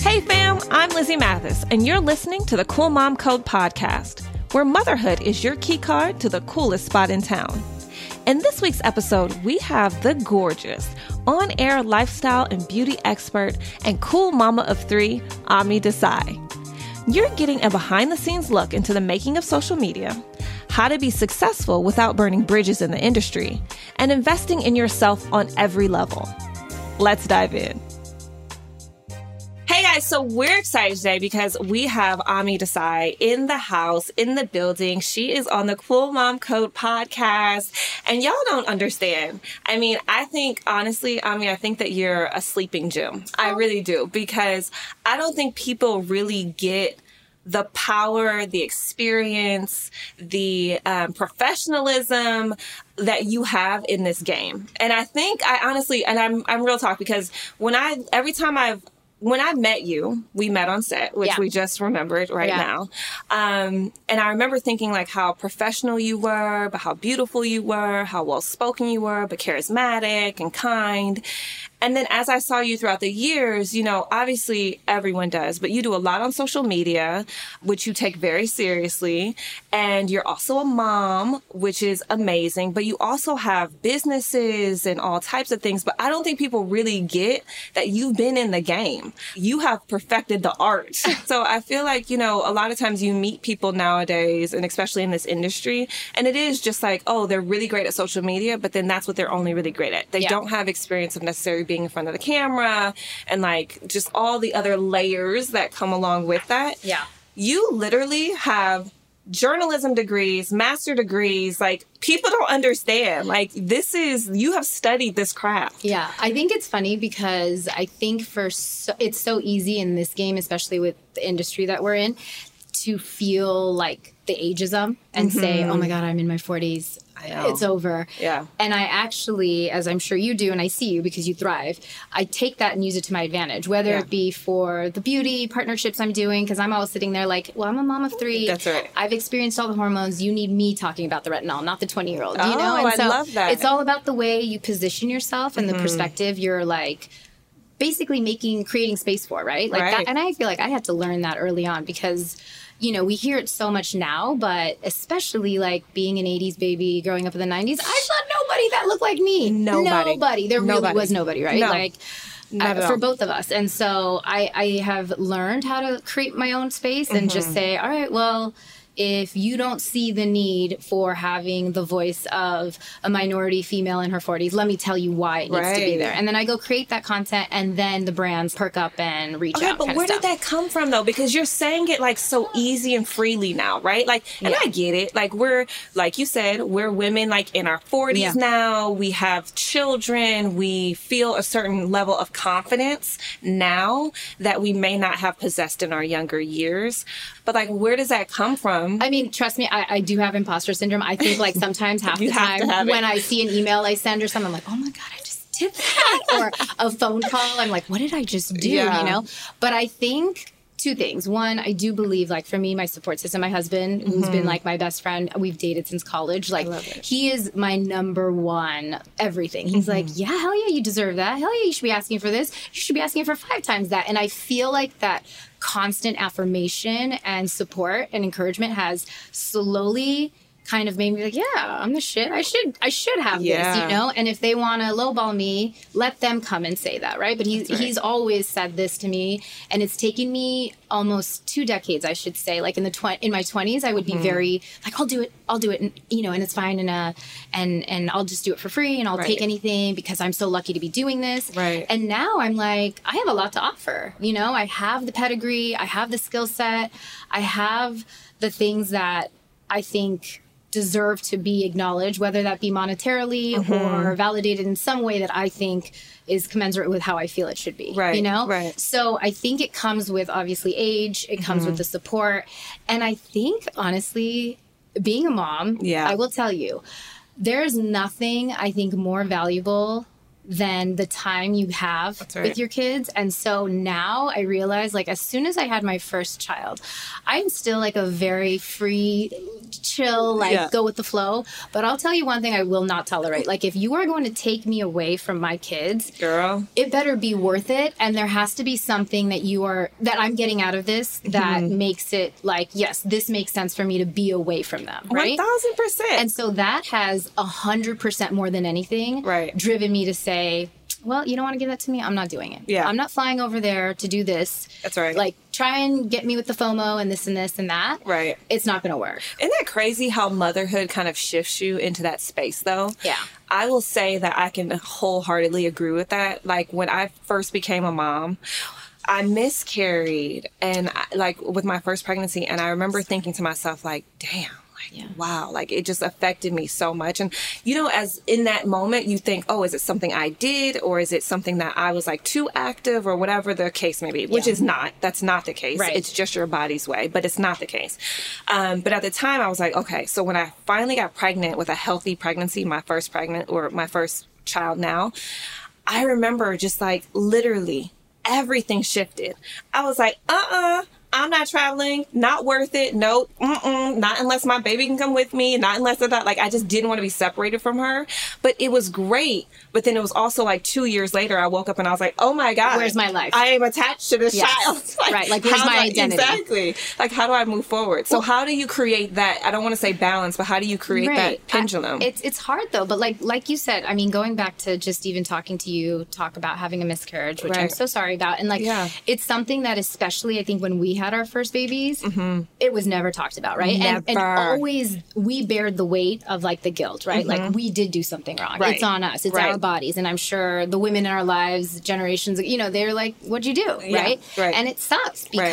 Hey fam, I'm Lizzy Mathis, and you're listening to the Cool Mom Code podcast, where motherhood is your key card to the coolest spot in town. In this week's episode, we have the gorgeous, on air lifestyle and beauty expert and cool mama of three, Ami Desai. You're getting a behind the scenes look into the making of social media, how to be successful without burning bridges in the industry, and investing in yourself on every level. Let's dive in. Hey guys, so we're excited today because we have Ami Desai in the house, in the building. She is on the Cool Mom Code podcast, and y'all don't understand. I mean, I think honestly, Ami, I think that you're a sleeping gym. I oh. really do because I don't think people really get the power, the experience, the um, professionalism that you have in this game. And I think I honestly, and I'm I'm real talk because when I every time I've when I met you, we met on set, which Yeah. we just remembered right Yeah. now. Um, and I remember thinking like how professional you were, but how beautiful you were, how well spoken you were, but charismatic and kind. And then as I saw you throughout the years, you know, obviously everyone does, but you do a lot on social media, which you take very seriously. And you're also a mom, which is amazing, but you also have businesses and all types of things. But I don't think people really get that you've been in the game. You have perfected the art. so I feel like, you know, a lot of times you meet people nowadays, and especially in this industry, and it is just like, oh, they're really great at social media, but then that's what they're only really great at. They Yeah. don't have experience of necessarily being in front of the camera and like just all the other layers that come along with that. Yeah. You literally have journalism degrees, master degrees. Like people don't understand. Like this is you have studied this craft. Yeah, I think it's funny because I think for so, it's so easy in this game, especially with the industry that we're in, to feel like the ageism and say, mm-hmm. "Oh my God, I'm in my 40s. Know. It's over." Yeah. And I actually, as I'm sure you do, and I see you because you thrive, I take that and use it to my advantage, whether Yeah. it be for the beauty partnerships I'm doing, because I'm always sitting there like, well, I'm a mom of three. That's right. I've experienced all the hormones. You need me talking about the retinol, not the 20 year old. You know? Oh, I love that. It's all about the way you position yourself and the Mm-hmm. perspective you're like basically making creating space for, right? Like Right. that and I feel like I had to learn that early on because you know, we hear it so much now, but especially like being an 80s baby growing up in the 90s, I saw nobody that looked like me. Nobody. Nobody. There Nobody. really was nobody, right? No. Like uh, for both of us. And so I, I have learned how to create my own space and just Mm-hmm. say, all right, well, if you don't see the need for having the voice of a minority female in her 40s, let me tell you why it needs to be there. And then I go create that content, and then the brands perk up and reach Okay, out. but where did that come from though? Because you're saying it like so easy and freely now, right? Like, and Yeah. I get it. Like, we're, like you said, we're women like in our 40s Yeah. now. We have children. We feel a certain level of confidence now that we may not have possessed in our younger years. But like, where does that come from? I mean, trust me, I, I do have imposter syndrome. I think like sometimes half the time when I see an email I send or something, I'm like, oh my God, I just did that. or a phone call, I'm like, what did I just do? Yeah. You know? But I think two things. One, I do believe, like for me, my support system, my husband, who's been like my best friend, we've dated since college. Like he is my number one everything. He's like, yeah, hell yeah, you deserve that. Hell yeah, you should be asking for this. You should be asking for five times that. And I feel like that constant affirmation and support and encouragement has slowly kind of made me like, yeah, I'm the shit. I should I should have Yeah. this, you know? And if they want to lowball me, let them come and say that, right? But he's right. he's always said this to me and it's taken me almost two decades, I should say. Like in the tw- in my 20s, I would Mm-hmm. be very like I'll do it. I'll do it and you know, and it's fine and uh and and I'll just do it for free and I'll Right. take anything because I'm so lucky to be doing this. Right. And now I'm like, I have a lot to offer. You know, I have the pedigree, I have the skill set, I have the things that I think deserve to be acknowledged, whether that be monetarily Mm-hmm. or validated in some way that I think is commensurate with how I feel it should be. Right, You know? right. So I think it comes with obviously age, it comes Mm-hmm. with the support. And I think honestly, being a mom, Yeah. I will tell you, there's nothing I think more valuable than the time you have right. with your kids. And so now I realize, like, as soon as I had my first child, I'm still like a very free, chill, like, Yeah. go with the flow. But I'll tell you one thing I will not tolerate. Like, if you are going to take me away from my kids, Girl. it better be worth it and there has to be something that you are that i'm getting out of this that Mm-hmm. makes it like yes this makes sense for me to be away from them right 1000%. and so that has a hundred percent more than anything Right. driven me to say well you don't want to give that to me i'm not doing it Yeah. i'm not flying over there to do this That's right. like try and get me with the fomo and this and this and that Right. it's not gonna work Isn't that crazy how motherhood kind of shifts you into that space though? Yeah. I will say that I can wholeheartedly agree with that. Like when I first became a mom, I miscarried and I, like with my first pregnancy and I remember thinking to myself like, damn, like Yeah. wow, like it just affected me so much. And you know, as in that moment you think, oh, is it something I did or is it something that I was like too active or whatever the case may be, which Yeah. is not. That's not the case. Right. It's just your body's way, but it's not the case. Um, but at the time, I was like, okay. So when I finally got pregnant with a healthy pregnancy, my first pregnant or my first child now, I remember just like literally everything shifted. I was like, uh uh I'm not traveling. Not worth it. Nope. Mm-mm. Not unless my baby can come with me. Not unless I thought, like, I just didn't want to be separated from her. But it was great. But then it was also like two years later, I woke up and I was like, oh my God. Where's my life? I am attached to this Yes. child. Right, like, where's how my do I- identity? Exactly. Like, how do I move forward? So, how do you create that? I don't want to say balance, but how do you create that pendulum? I- it's it's hard though, but like like you said, I mean, going back to just even talking to you, talk about having a miscarriage, which I'm so sorry about, and like Yeah. it's something that especially I think when we had our first babies, it was never talked about, right? And, and Mm-hmm. Always we bared the weight of like the guilt, right? Like we did do something wrong. Mm-hmm. Right. It's on us. It's Right. our bodies, and I'm sure the women in our lives, generations, you know, they're like, "What'd you do?" Yeah, right? right. And it sucks Right.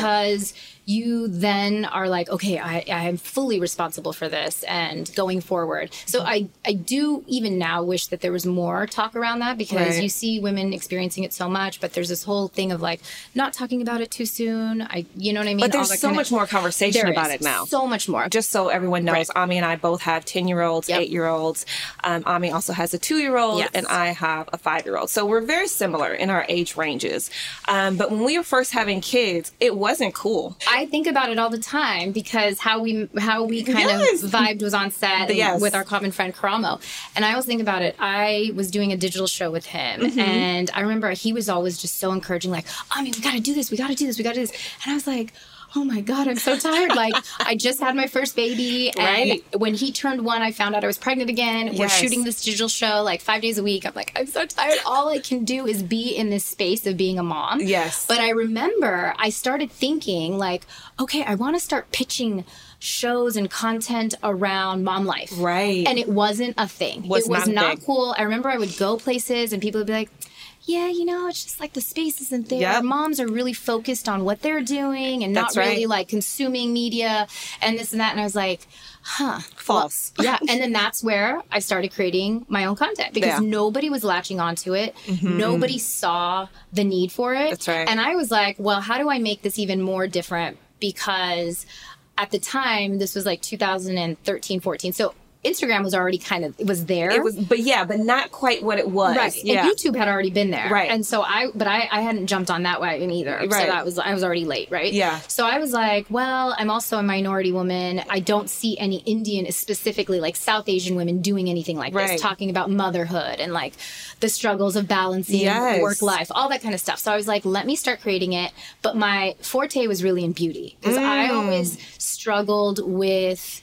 You then are like, okay, I, I am fully responsible for this and going forward. So I, I do even now wish that there was more talk around that because Right. you see women experiencing it so much, but there's this whole thing of like not talking about it too soon. I, you know what I mean? but there's so much more conversation about it now. So much more. just so everyone knows, Right. Ami and I both have 10 year olds, Yep. 8 year olds. Um, Ami also has a 2 year old, Yes. and I have a 5 year old. So we're very similar in our age ranges. Um, but when we were first having kids, it wasn't cool. I think about it all the time because how we how we kind Yes. of vibed was on set Yes. with our common friend Karamo. And I always think about it. I was doing a digital show with him Mm-hmm. and I remember he was always just so encouraging, like, I mean, we gotta do this, we gotta do this, we gotta do this. And I was like, Oh my God, I'm so tired. like, I just had my first baby. And Right. when he turned one, I found out I was pregnant again. We're shooting this digital show like five days a week. I'm like, I'm so tired. All I can do is be in this space of being a mom. Yes. But I remember I started thinking, like, okay, I want to start pitching shows and content around mom life. Right. And it wasn't a thing. Was it was not not cool. I remember I would go places and people would be like, yeah, you know, it's just like the space isn't there. Yep. Moms are really focused on what they're doing and That's not right. really like consuming media and this and that. And I was like, huh. False. yeah. And then that's where I started creating my own content because Yeah. Mm-hmm. nobody was latching onto it. Nobody saw the need for it. That's right. And I was like, well, how do I make this even more different? Because at the time, this was like 2013, 14. So Instagram was already kind of, it was there. It was, but yeah, but not quite what it was. Right. Yeah. And YouTube had already been there. Right. And so I, but I, I hadn't jumped on that wagon either. Right. So that was, I was already late. Right. Yeah. So I was like, well, I'm also a minority woman. I don't see any Indian, specifically like South Asian women doing anything like Right. this, talking about motherhood and like the struggles of balancing Yes. work life, all that kind of stuff. So I was like, let me start creating it. But my forte was really in beauty because I Mm. always struggled with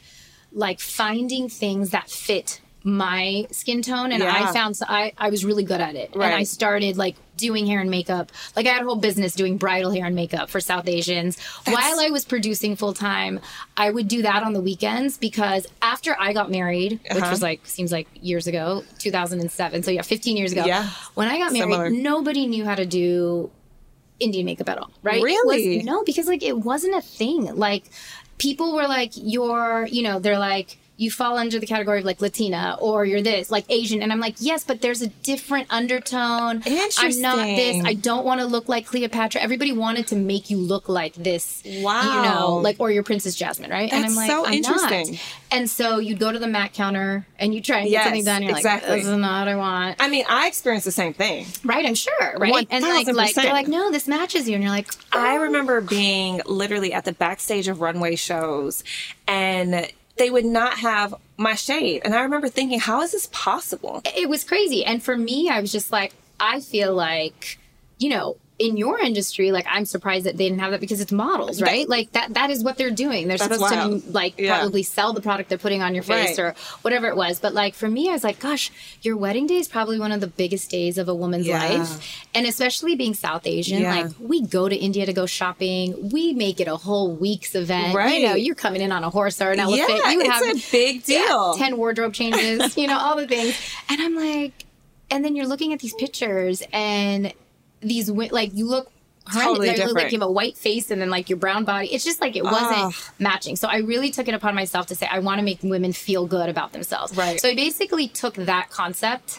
like finding things that fit my skin tone and Yeah. I found so I, I was really good at it. And I started like doing hair and makeup. Like I had a whole business doing bridal hair and makeup for South Asians. While I was producing full time, I would do that on the weekends because after I got married, which Uh-huh. was like seems like years ago, 2007. So yeah, 15 years ago. Yeah. When I got married, Similar. nobody knew how to do Indian makeup at all, right? Really? was- no, because like it wasn't a thing. Like people were like, you're, you know, they're like, you fall under the category of like Latina or you're this, like Asian. And I'm like, yes, but there's a different undertone. Interesting. I'm not this. I don't want to look like Cleopatra. Everybody wanted to make you look like this. Wow. You know, like, or your Princess Jasmine, right? and I'm That's like, so I'm interesting. Not. And so you'd go to the Mac counter and you try and Yes, get something done. You're exactly. like, this is not what I want. I mean, I experienced the same thing. Right, I'm sure. Right. And like, like they're like, no, this matches you. And you're like, I oh. remember being literally at the backstage of runway shows and they would not have my shade. And I remember thinking, how is this possible? it was crazy. And for me, I was just like, I feel like, you know, in your industry, like I'm surprised that they didn't have that because it's models, right? Like that that is what they're doing. They're supposed wild. to like Yeah. probably sell the product they're putting on your face Right. or whatever it was. But like for me, I was like, gosh, your wedding day is probably one of the biggest days of a woman's Yeah. life. And especially being South Asian, Yeah. like we go to India to go shopping. We make it a whole week's event. You know, Right. you're coming in on a horse or an elephant. Yeah, you would it's have a big deal. 10 wardrobe changes, you know, all the things. And I'm like, and then you're looking at these pictures and these, like, you look. Totally Like, you like different. you have a white face and then, like, your brown body. It's just like it wasn't Ugh. matching. So I really took it upon myself to say, I want to make women feel good about themselves. Right. Mm-hmm. So I basically took that concept.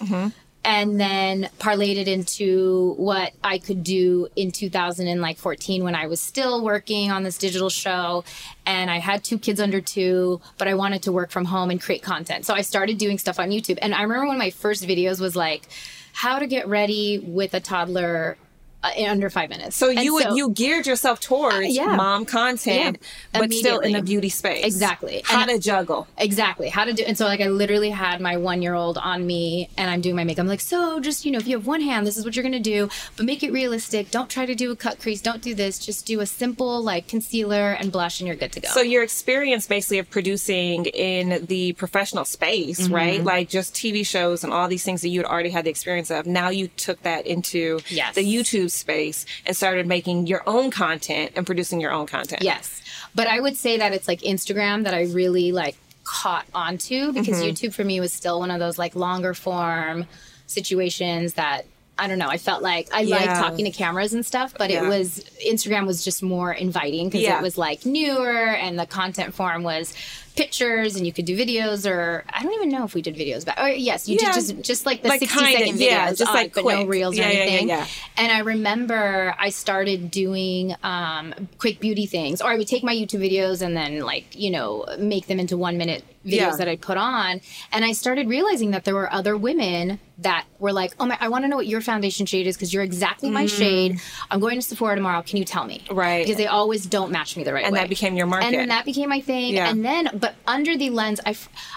And then parlayed it into what I could do in 2014 when I was still working on this digital show, and I had two kids under two, but I wanted to work from home and create content. So I started doing stuff on YouTube. And I remember one of my first videos was like, how to get ready with a toddler uh, in under five minutes. So And you would so- you geared yourself towards yeah. mom content, Yeah, but still in the beauty space. Exactly. How And- to juggle. Exactly. How to do and so like I literally had my one year old on me and I'm doing my makeup. I'm like, so just you know, if you have one hand, this is what you're gonna do, but make it realistic. Don't try to do a cut crease, don't do this. Just do a simple like concealer and blush and you're good to go. So your experience basically of producing in the professional space, Mm-hmm. right? Like just TV shows and all these things that you had already had the experience of. Now you took that into Yes. the YouTube space and started making your own content and producing your own content. Yes. But I would say that it's like Instagram that I really like caught onto because Mm-hmm. YouTube for me was still one of those like longer form situations that I don't know. I felt like I liked talking to cameras and stuff, but Yeah. it was Instagram was just more inviting because Yeah. it was like newer and the content form was pictures and you could do videos or I don't even know if we did videos but or yes you Yeah. did just just like the Like 60 kinda, second videos yeah, just like but no reels Yeah, or anything yeah. and I remember I started doing um, quick beauty things, or I would take my YouTube videos and then, like, you know, make them into one minute videos that I'd put on. And I started realizing that there were other women that were like, oh my, I want to know what your foundation shade is because you're exactly my shade. I'm going to Sephora tomorrow. Can you tell me? Mm. Right. Because they always don't match me the right And way. And that became your market. And then that became my thing. And then, but under the lens, I,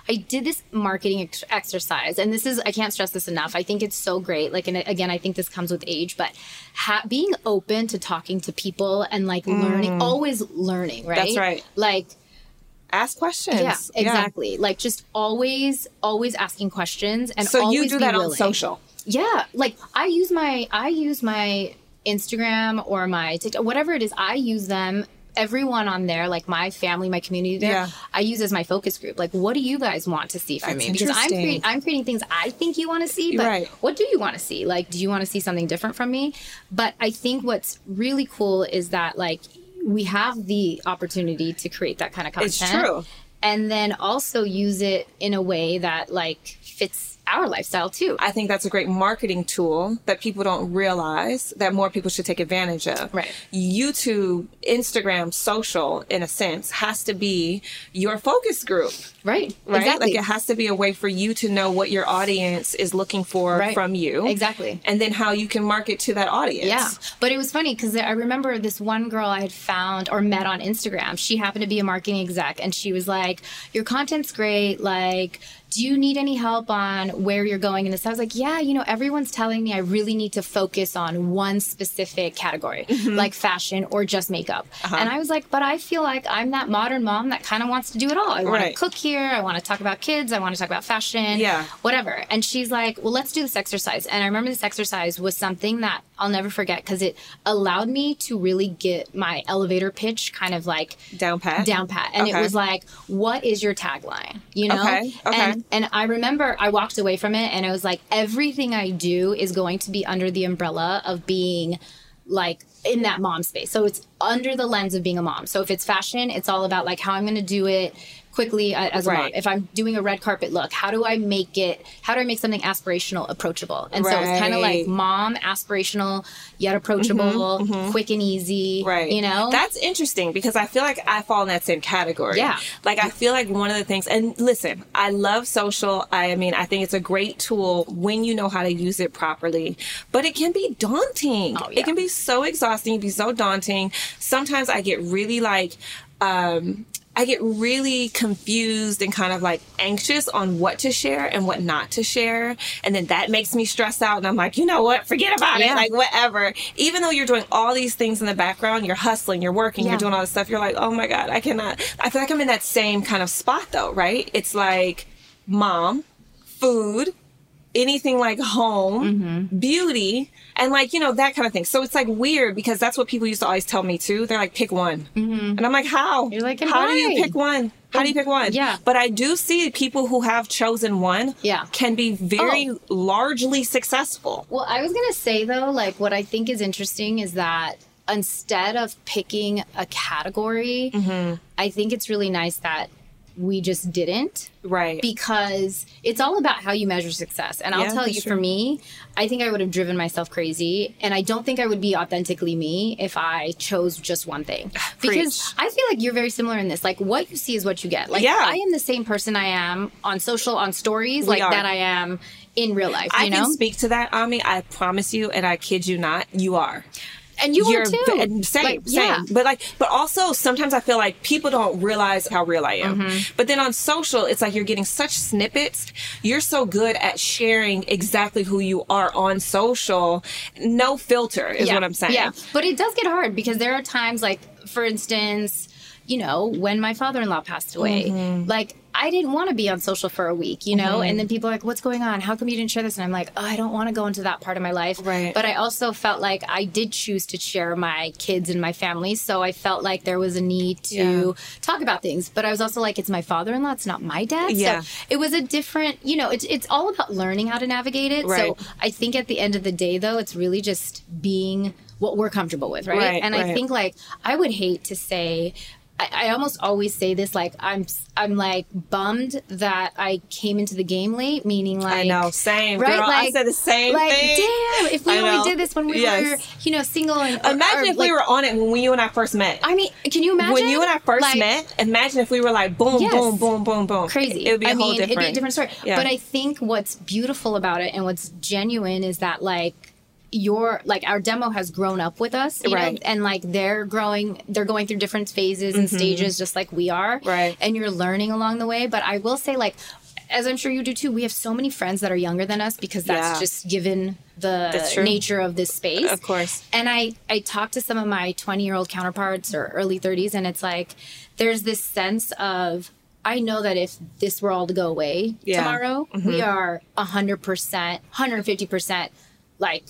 I did this marketing ex- exercise, and this is I can't stress this enough. I think it's so great. Like, and again, I think this comes with age, but ha- being open to talking to people and like learning, always learning, right? Mm. That's right. Like, Ask questions. yeah, exactly. Like, just always, always asking questions, and So you do that on willing. social. Yeah, like I use my I use my Instagram or my TikTok, whatever it is. I use them. Everyone on there, like my family, my community there, Yeah. I use as my focus group. Like, what do you guys want to see from That's me? Because I'm I'm creating things I think you want to see, but Right. what do you want to see? Like, do you want to see something different from me? But I think what's really cool is that like we have the opportunity to create that kind of content. It's true. And then also use it in a way that like fits our lifestyle too. I think that's a great marketing tool that people don't realize that more people should take advantage of. Right. YouTube, Instagram, social, in a sense, has to be your focus group. Right. Right? Exactly. Like it has to be a way for you to know what your audience is looking for Right. from you. Exactly. And then how you can market to that audience. Yeah. But it was funny because I remember this one girl I had found or met on Instagram. She happened to be a marketing exec and she was like, Your content's great. Like, do you need any help on where you're going in this? I was like, Yeah, you know, everyone's telling me I really need to focus on one specific category, Mm-hmm. like fashion or just makeup. Uh-huh. And I was like, But I feel like I'm that modern mom that kind of wants to do it all. I want Right. to cook here. I want to talk about kids. I want to talk about fashion. Yeah. Whatever. And she's like, well, let's do this exercise. And I remember this exercise was something that I'll never forget because it allowed me to really get my elevator pitch kind of like Down pat. down pat. And it was like, what is your tagline? You know? Okay, okay. And, and I remember I walked away from it and it was like, everything I do is going to be under the umbrella of being like in that mom space. So it's under the lens of being a mom. So if it's fashion, it's all about like how I'm going to do it quickly uh, as a mom. If I'm doing a red carpet look, how do I make it? How do I make something aspirational approachable? And so it's kind of like mom aspirational yet approachable, quick and easy. Mm-hmm, Right. You know. That's interesting because I feel like I fall in that same category. Yeah. Like I feel like one of the things and listen, I love social. I mean, I think it's a great tool when you know how to use it properly. But it can be daunting. Oh, yeah. It can be so exhausting, it can be so daunting. Sometimes I get really like um I get really confused and kind of like anxious on what to share and what not to share. And then that makes me stress out. And I'm like, you know what? Forget about Yeah. it. Like, whatever. Even though you're doing all these things in the background, you're hustling, you're working, Yeah. you're doing all this stuff. You're like, oh my God, I cannot. I feel like I'm in that same kind of spot though, right? It's like mom, food, anything like home, Mm-hmm. beauty, and like, you know, that kind of thing. So it's like weird because that's what people used to always tell me too. They're like, pick one. And I'm like, how? Mm-hmm. You're like, how do you pick one? How do you pick one? Yeah. But I do see people who have chosen one Yeah. can be very Oh. largely successful. Well, I was gonna say though, like what I think is interesting is that instead of picking a category, Mm-hmm. I think it's really nice that we just didn't Right. because it's all about how you measure success. And I'll Yeah, tell you, true. for me, I think I would have driven myself crazy. And I don't think I would be authentically me if I chose just one thing. Because I feel like you're very similar in this. Like, what you see is what you get. Like, Yeah. I am the same person I am on social, on stories, like are. that I am in real life. I you know? can speak to that, Ami. I promise you, and I kid you not, you are. And you are too. and same, Like, same. Yeah. But like, but also sometimes I feel like people don't realize how real I am. Mm-hmm. But then on social, it's like you're getting such snippets. You're so good at sharing exactly who you are on social. No filter is yeah. what I'm saying. Yeah, but it does get hard because there are times, like for instance, you know, when my father-in-law passed away, Mm-hmm. like I didn't want to be on social for a week, you know, and mm-hmm. then people are like, "What's going on? How come you didn't share this?" And I'm like, "Oh, I don't want to go into that part of my life." Right. But I also felt like I did choose to share my kids and my family, so I felt like there was a need to Yeah. talk about things. But I was also like, "It's my father-in-law; it's not my dad." Yeah. So it was a different, you know, it's it's all about learning how to navigate it. Right. So I think at the end of the day, though, it's really just being what we're comfortable with, right? Right, and I think like I would hate to say. I, I almost always say this like I'm I'm like bummed that I came into the game late, meaning like I know. Same. right? Girl, I like said the same like, thing. Damn, if we I only did this when we Yes. were you know single and Imagine or, if we were on it when you and I first met. I mean, can you imagine when you and I first Like, met, imagine if we were like boom, Yes. boom, boom, boom, boom. crazy. It would be a I whole mean, different. it'd be a different story. Yeah. But I think what's beautiful about it and what's genuine is that like your like our demo has grown up with us, Right. know, and like they're growing, they're going through different phases and stages, just like we are, Mm-hmm. Right. And you're learning along the way. But I will say, like, as I'm sure you do too, we have so many friends that are younger than us because that's Yeah. just given the nature of this space, Of course. and I I talk to some of my 20 year old counterparts or early 30s, and it's like there's this sense of I know that if this were all to go away Yeah. Mm-hmm. tomorrow, we are 100%, 150% like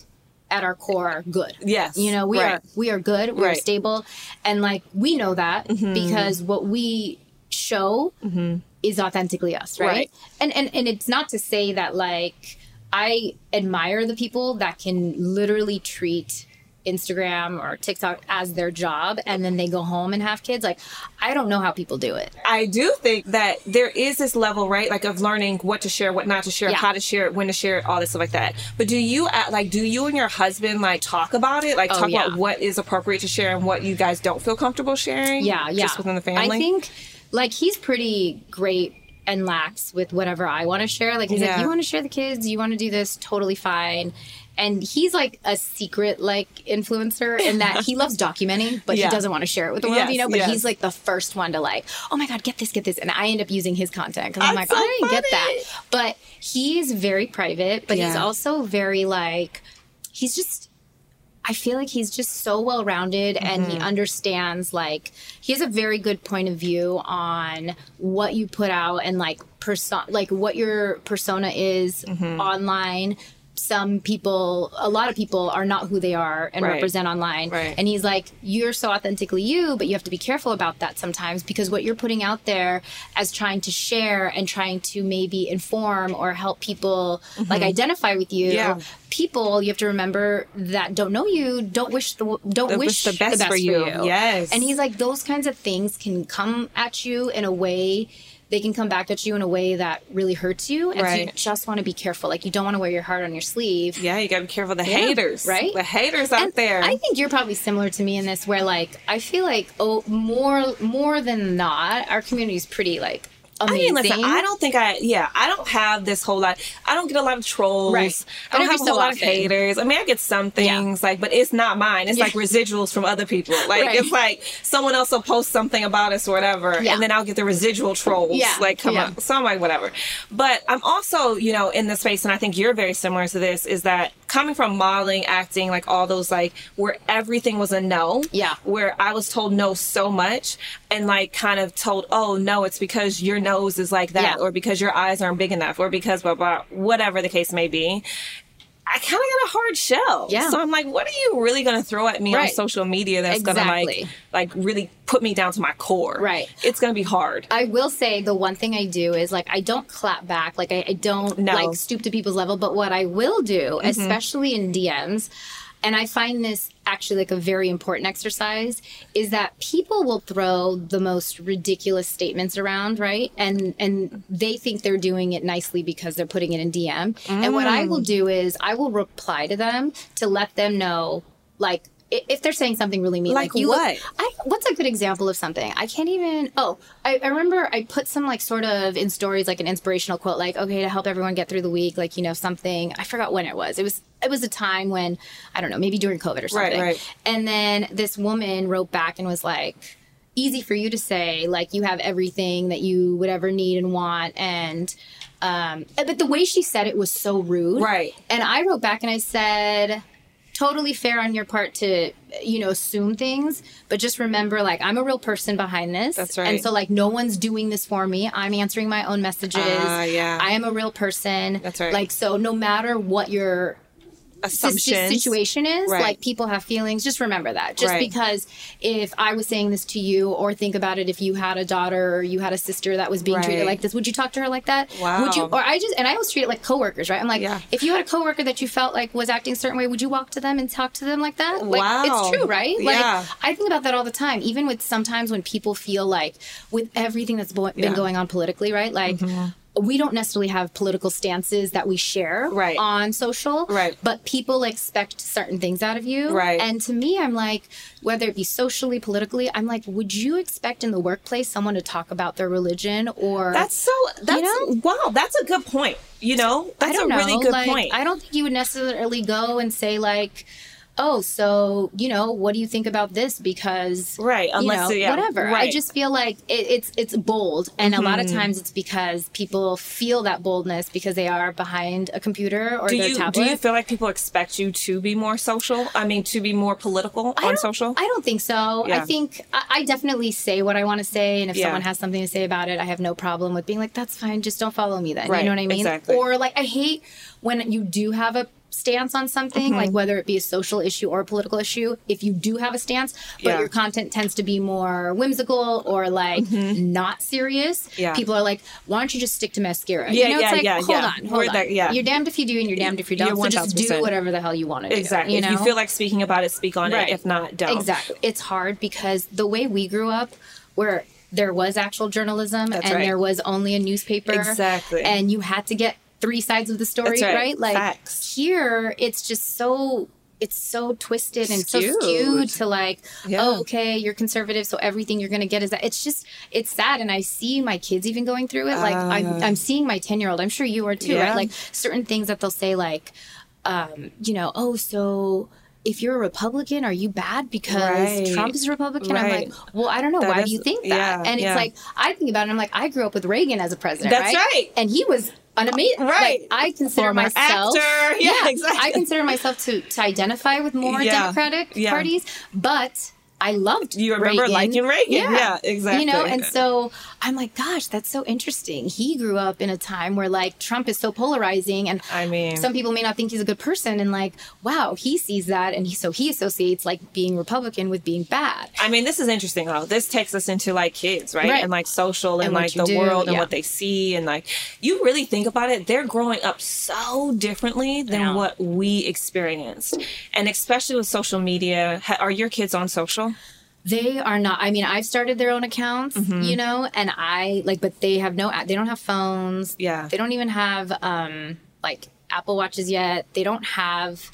at our core good. Yes, You know, we right. are we are good, we're Right. stable and like we know that mm-hmm. because what we show mm-hmm. is authentically us, right? Right. And and and it's not to say that like I admire the people that can literally treat Instagram or TikTok as their job and then they go home and have kids. Like I don't know how people do it. I do think that there is this level, right? Like of learning what to share, what not to share, Yeah. how to share it, when to share it, all this stuff like that. But do you, like, do you and your husband, like, talk about it? Like, Oh, talk yeah. about what is appropriate to share and what you guys don't feel comfortable sharing? Yeah, yeah. Just within the family? I think like he's pretty great and lax with whatever I want to share. Like he's Yeah. like, you want to share the kids, you want to do this, totally fine. And he's like a secret like influencer in that he loves documenting, but Yeah. he doesn't want to share it with the world, Yes, you know. But yes. he's like the first one to like, oh my god, get this, get this, and I end up using his content because I'm like, so I didn't get that. But he's very private, but he's also very like, he's just I feel like he's just so well rounded and Mm-hmm. he understands like he has a very good point of view on what you put out and like person like what your persona is Mm-hmm. online some people, a lot of people are not who they are and Right. represent online. Right. And he's like, you're so authentically you, but you have to be careful about that sometimes because what you're putting out there as trying to share and trying to maybe inform or help people like identify with you. Mm-hmm. Yeah. People, you have to remember that don't know you, don't wish the don't wish wish the best for you. Yes. And he's like, those kinds of things can come at you in a way. They can come back at you in a way that really hurts you, and so you just want to be careful. Like you don't want to wear your heart on your sleeve. Yeah, you gotta be careful the Yeah, haters. right? The haters out And there. I think you're probably similar to me in this, where like I feel like oh more more than not, our community is pretty like I mean, listen, I don't think I, yeah, I don't have this whole lot. I don't get a lot of trolls. Right. I don't have a whole lot of haters. I mean, I get some things, like, but it's not mine. It's Yeah. like residuals from other people. Like, Right. it's like someone else will post something about us or whatever, Yeah. and then I'll get the residual trolls, Yeah. like, come Yeah. up. So I'm like, whatever. But I'm also, you know, in the space, and I think you're very similar to this, is that coming from modeling, acting, like all those, like, where everything was a no. Yeah. Where I was told no so much and, like, kind of told, oh, no, it's because your nose is like that, Yeah. or because your eyes aren't big enough, or because blah, blah, whatever the case may be. I kind of got a hard shell. Yeah. So I'm like, what are you really going to throw at me on social media that's going to like, like really put me down to my core? Right. It's going to be hard. I will say the one thing I do is like I don't clap back, like I, I don't No. like stoop to people's level. But what I will do, mm-hmm. especially in DMs, and I find this actually like a very important exercise, is that people will throw the most ridiculous statements around, right? And and they think they're doing it nicely because they're putting it in DM. And what I will mm. do is I will reply to them to let them know, like. If they're saying something really mean, Like like, you look- I, what's a good example of something? I can't even. Oh, I, I remember I put some like sort of in stories like an inspirational quote, like okay to help everyone get through the week, like you know something. I forgot when it was. It was it was a time when I don't know, maybe during COVID or something. right. right. And then this woman wrote back and was like, "Easy for you to say, like you have everything that you would ever need and want." And um, but the way she said it was so rude, Right. And I wrote back and I said totally fair on your part to you know assume things but just remember like i'm a real person behind this That's right. and so like no one's doing this for me i'm answering my own messages Ah, yeah. i am a real person That's right. like so no matter what your si- Assumptions. situation is Right. like people have feelings just remember that just Right. because if i was saying this to you or think about it if you had a daughter or you had a sister that was being treated like this would you talk to her like that Wow. would you or i just and i always treat it like coworkers right i'm like Yeah. if you had a coworker that you felt like was acting a certain way would you walk to them and talk to them like that like Wow. it's true right like Yeah. i think about that all the time even with sometimes when people feel like with everything that's bo- been Yeah. Mm-hmm. going on politically right like we don't necessarily have political stances that we share Right. on social Right. but people expect certain things out of you Right. and to me i'm like whether it be socially politically i'm like would you expect in the workplace someone to talk about their religion or That's so, that's, know? wow, that's a good point. You know, that's a know. really good like, point. I don't think you would necessarily go and say like, "Oh, so you know, what do you think about this?" Because Right, you unless- know, yeah, whatever. I right. Mm-hmm. just feel like it, it's it's bold, and a lot of times it's because people feel that boldness because they are behind a computer or do their you tablet. do you feel like people expect you to be more social? I mean, to be more political I on social? I don't think so. Yeah. I think I, I definitely say what I want to say, and if Yeah. someone has something to say about it, I have no problem with being like, "That's fine. Just don't follow me then." Right, You know what I mean? exactly. Or like, I hate when you do have a stance on something, Mm-hmm. like whether it be a social issue or a political issue. If you do have a stance, but Yeah. your content tends to be more whimsical or like not serious, Mm-hmm. Yeah. people are like, "Why don't you just stick to mascara?" Yeah, you know, yeah, it's like, yeah, hold yeah. on, hold We're on. that- yeah. You're damned if you do, and you're damned if you don't. So just do whatever the hell you want to do. exactly. You If know? you feel like speaking about it, speak on Right. it. If not, don't. Exactly. It's hard because the way we grew up, where there was actual journalism That's and right. there was only a newspaper. Exactly. And you had to get three sides of the story, That's right. Like Facts. here, it's just so it's so twisted and Skewed. so skewed to like, Yeah. oh, okay, you're conservative, so everything you're gonna get is that. It's just it's sad, and I see my kids even going through it. Like I'm, I'm seeing my ten year old. I'm sure you are too, Uh. Yeah. right? Like certain things that they'll say, like, um, you know, oh, so if you're a Republican, are you bad because Right. Trump is a Republican? I'm like, well, I don't know. That Why is- do you think that? yeah, and it's yeah. like I think about it. I'm like, I grew up with Reagan as a president. That's right? right. And he was an amazing. Right. Like, I consider Former myself. actor. Yeah, exactly. I consider myself to to identify with more Yeah. Democratic Yeah. parties, but. I loved You remember Reagan. liking Reagan. Yeah, exactly. You know, and so I'm like, gosh, that's so interesting. He grew up in a time where like Trump is so polarizing and I mean- some people may not think he's a good person and like, wow, he sees that and he so he associates like being Republican with being bad. I mean, this is interesting though. This takes us into like kids, right? Right. And like social and, And like the do, world and yeah. what they see. And like, you really think about it, they're growing up so differently than Yeah. what we experienced. And especially with social media, are your kids on social? They are not. I mean, I've started their own accounts, Mm-hmm. you know, and I like, but they have no. They don't have phones. Yeah. They don't even have um like Apple watches yet. They don't have.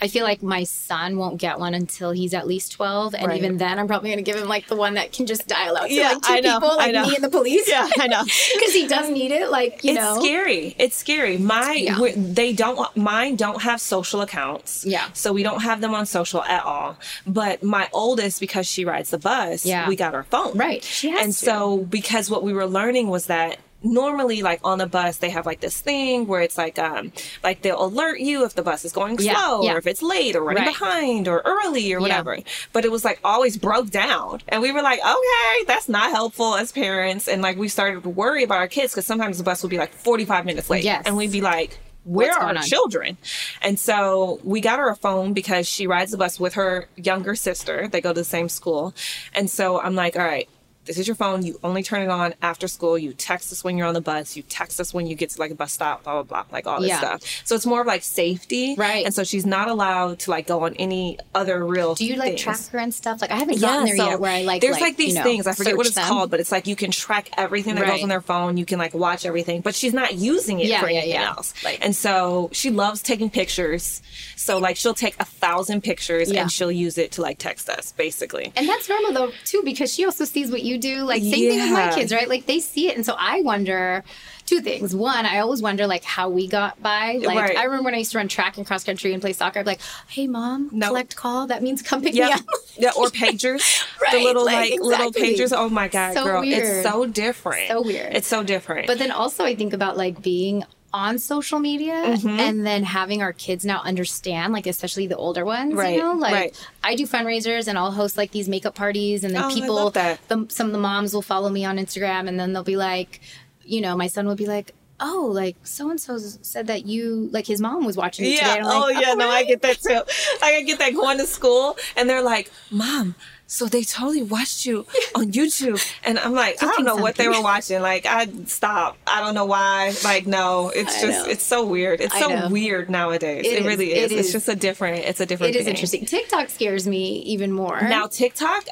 I feel like my son won't get one until he's at least twelve, and Right. even then, I'm probably going to give him like the one that can just dial out to Yeah, like two I know, people, like know. me and the police. Yeah, I know. because he does need it. Like you it's know, scary. It's scary. My Yeah. they don't mine don't have social accounts. Yeah. So we don't have them on social at all. But my oldest because she rides the bus, Yeah. we got her phone. Right. She has And to. so because what we were learning was that normally like on the bus they have like this thing where it's like um like they'll alert you if the bus is going Yeah, slow yeah. or if it's late or running Right. behind or early or whatever but it was like always broke down and we were like okay that's not helpful as parents and like we started to worry about our kids because sometimes the bus would be like 45 minutes late Yes. and we'd be like where What's are our children? And so we got her a phone because she rides the bus with her younger sister. They go to the same school. And so I'm like, all right, this is your phone. You only turn it on after school. You text us when you're on the bus. You text us when you get to like a bus stop, blah, blah, blah, like all this Yeah. stuff. So it's more of like safety. Right. And so she's not allowed to like go on any other real do you like things. track her and stuff? Like I haven't gotten there so yet where I like. there's like, these you know, things I forget what it's them. called, but it's like you can track everything that goes on their phone. You can like watch everything, but she's not using it Yeah, for yeah, anything yeah. else. Like- and so she loves taking pictures. So like she'll take a thousand pictures Yeah. and she'll use it to like text us, basically. And that's normal though too, because she also sees what you do. Like same thing with my kids, right? Like they see it, and so I wonder two things. One, I always wonder like how we got by. Like Right. I remember when I used to run track and cross country and play soccer. I'd be like, "Hey, mom, No. collect call. That means come pick me Yeah, up." yeah, or pagers, the Right, little like, like, little exactly. pagers. Oh my god, So girl, weird. it's so different. So weird. It's so different. But then also, I think about like being on social media Mm-hmm. and then having our kids now understand, like especially the older ones, Right, you know, like right. I do fundraisers and I'll host like these makeup parties, and then Oh, people. The, some of the moms will follow me on Instagram, and then they'll be like, you know, my son will be like. Oh, like so and so said that you like his mom was watching you today. Yeah. And I'm oh, like, yeah. No, I get that too. I get that going to school, and they're like, "Mom." So they totally watched you on YouTube, and I'm like, I don't know what they were watching. Like, I stop. I don't know why. Like, no, it's just, it's so weird. It's I so know. weird nowadays. It It, is. really It is. It's is. just a different. It's a different. It is thing. interesting. TikTok scares me even more. Now TikTok,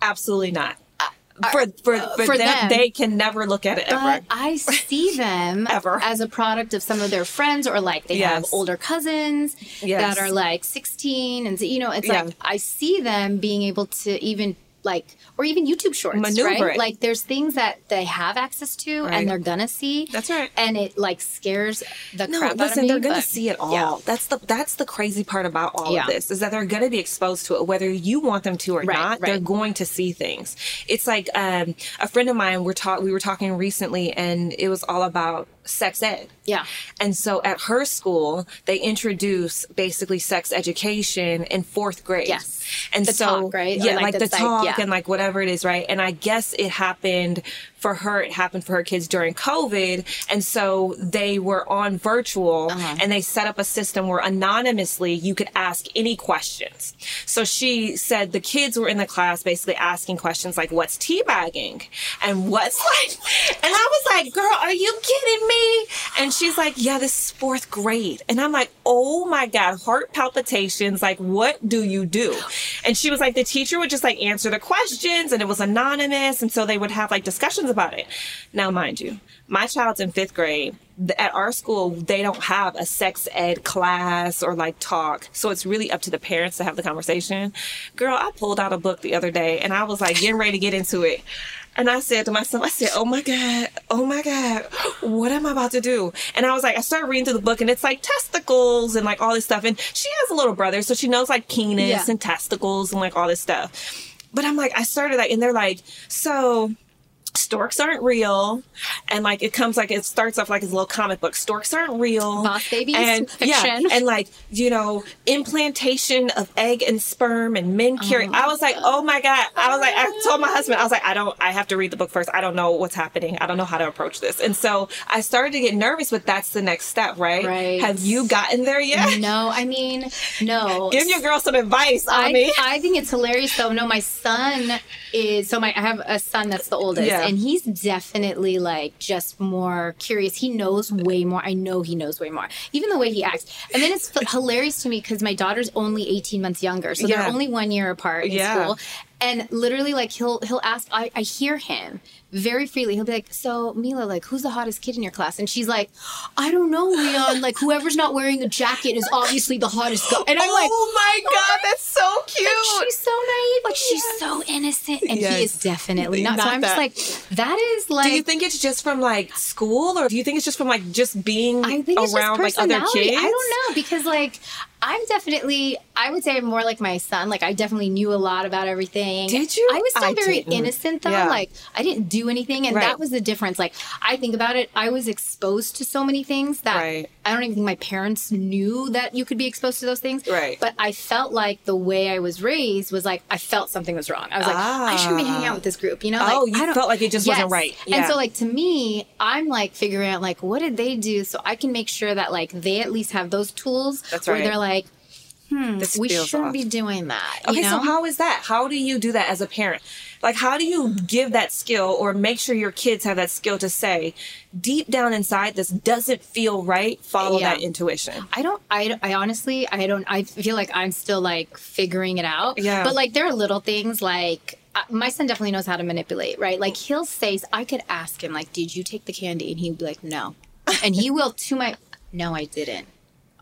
absolutely not. For for, uh, for, for them, them. they can never look at it ever. But I see them Ever. as a product of some of their friends, or like they have older cousins Yes. that are like 16, and you know, it's Yeah. like I see them being able to even like, or even YouTube shorts, Maneuver right? it. Like there's things that they have access to Right. and they're gonna see. That's right. And it like scares the No, crap out of listen, me. they're gonna but- see it all. yeah. That's the that's the crazy part about all Yeah. of this is that they're gonna be exposed to it, whether you want them to or Right, not. They're going to see things. It's like um, a friend of mine. We're talk we were talking recently, and it was all about sex ed. Yeah. And so at her school, they introduce basically sex education in fourth grade. Yes. And The so, talk, right? Or Yeah, like like, the the talk yeah. and like whatever it is, right? And I guess it happened for her, it happened for her kids during COVID. And so they were on virtual Uh-huh. and they set up a system where anonymously you could ask any questions. So she said the kids were in the class basically asking questions like, what's teabagging? And what's like, and I was like, girl, are you kidding me? And she's like, yeah, this is fourth grade. And I'm like, oh my God, heart palpitations. Like, what do you do? And she was like, the teacher would just like answer the questions and it was anonymous. And so they would have like discussions about it. Now, mind you, my child's in fifth grade. At our school, they don't have a sex ed class or like talk. So it's really up to the parents to have the conversation. Girl, I pulled out a book the other day and I was like getting ready to get into it. And I said to myself, I said, oh my God, oh my God, what am I about to do? And I was like, I started reading through the book and it's like testicles and like all this stuff. And she has a little brother, so she knows like penis Yeah. and testicles and like all this stuff. But I'm like, I started like, and they're like, so storks aren't real. And like it comes like it starts off like his little comic book. Storks aren't real. Boss babies, and yeah and like you know implantation of egg and sperm and men carry oh. i was like oh my god. I was like i told my husband i was like i don't i have to read the book first. I don't know what's happening. I don't know how to approach this. And so i started to get nervous but that's the next step right? Right. have you gotten there yet? No, I mean, no. give your girl some advice on me I, I think it's hilarious though. No, my son is so my I have a son that's the oldest. Yeah. And he's definitely like just more curious. He knows way more. I know he knows way more. Even the way he acts. And then it's hilarious to me because my daughter's only 18 months younger. So Yeah. they're only one year apart in Yeah. school. And literally like he'll he'll ask I, I hear him very freely. He'll be like, So Mila, like who's the hottest kid in your class? And she's like, I don't know, Leon. Like whoever's not wearing a jacket is obviously the hottest guy. And I'm like, oh my oh god that's so cute She's so naive, like she's so innocent, and Yes. he is definitely not. so I'm that. just like, that is like. Do you think it's just from like school, or do you think it's just from like just being I think around like other kids? I don't know because like I'm definitely I would say I'm more like my son. Like I definitely knew a lot about everything. Did you? I was still I very didn't. innocent though. Yeah. Like I didn't do anything, and Right. that was the difference. Like I think about it, I was exposed to so many things that Right. I don't even think my parents knew that you could be exposed to those things. Right. But I felt like the way I was raised was like I felt something was wrong. I was like I shouldn't be hanging out with this group. You know? Oh, like, you I don't- felt like it just wasn't Yes. right. And so like to me, I'm like figuring out like what did they do so I can make sure that like they at least have those tools That's right. where they're like, This we shouldn't off. be doing that. Okay, know? so how is that? How do you do that as a parent? Like, how do you give that skill or make sure your kids have that skill to say, deep down inside, this doesn't feel right? Follow Yeah. that intuition. I don't. I, I honestly. I don't. I feel like I'm still like figuring it out. Yeah. But like there are little things like. uh, My son definitely knows how to manipulate, right? Like he'll say, I could ask him, like, "Did you take the candy?" And he'd be like, "No," and he will to my, "No, I didn't."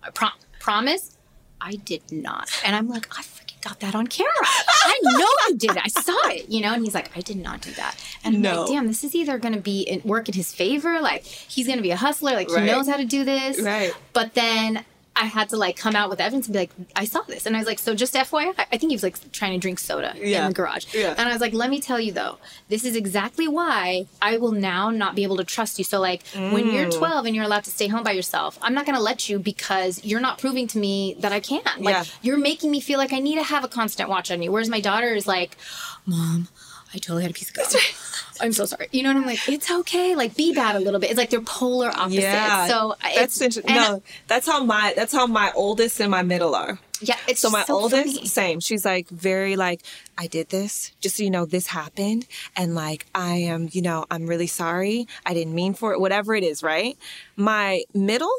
I pro- promise, I did not. And I'm like, I freaking got that on camera. I know you did. it. I saw it, you know. And he's like, I did not do that. And I'm No. like, damn, this is either going to be in, work in his favor, like he's going to be a hustler, like Right. he knows how to do this, Right. But then I had to like come out with evidence and be like, I saw this. And I was like, so just FYI, I think he was like trying to drink soda Yeah. in the garage. Yeah. And I was like, let me tell you though, this is exactly why I will now not be able to trust you. So like when you're Mm. 12 and you're allowed to stay home by yourself, I'm not going to let you because you're not proving to me that I can. Like Yeah. you're making me feel like I need to have a constant watch on you. Whereas my daughter is like, mom, I totally had a piece of gum. I'm so sorry. You know what I'm like? It's okay. Like be bad a little bit. It's like they're polar opposites. Yeah. So that's it's, interesting. No, that's how my that's how my oldest and my middle are. Yeah, it's so my so oldest, funny. same. She's like very like, I did this, just so you know, this happened, and like I am, you know, I'm really sorry. I didn't mean for it. Whatever it is, right? My middle,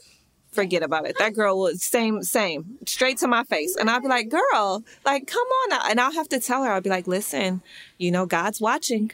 forget about it. That girl was same, same, straight to my face, and I'll be like, girl, like come on, and I'll have to tell her. I'll be like, listen, you know, God's watching.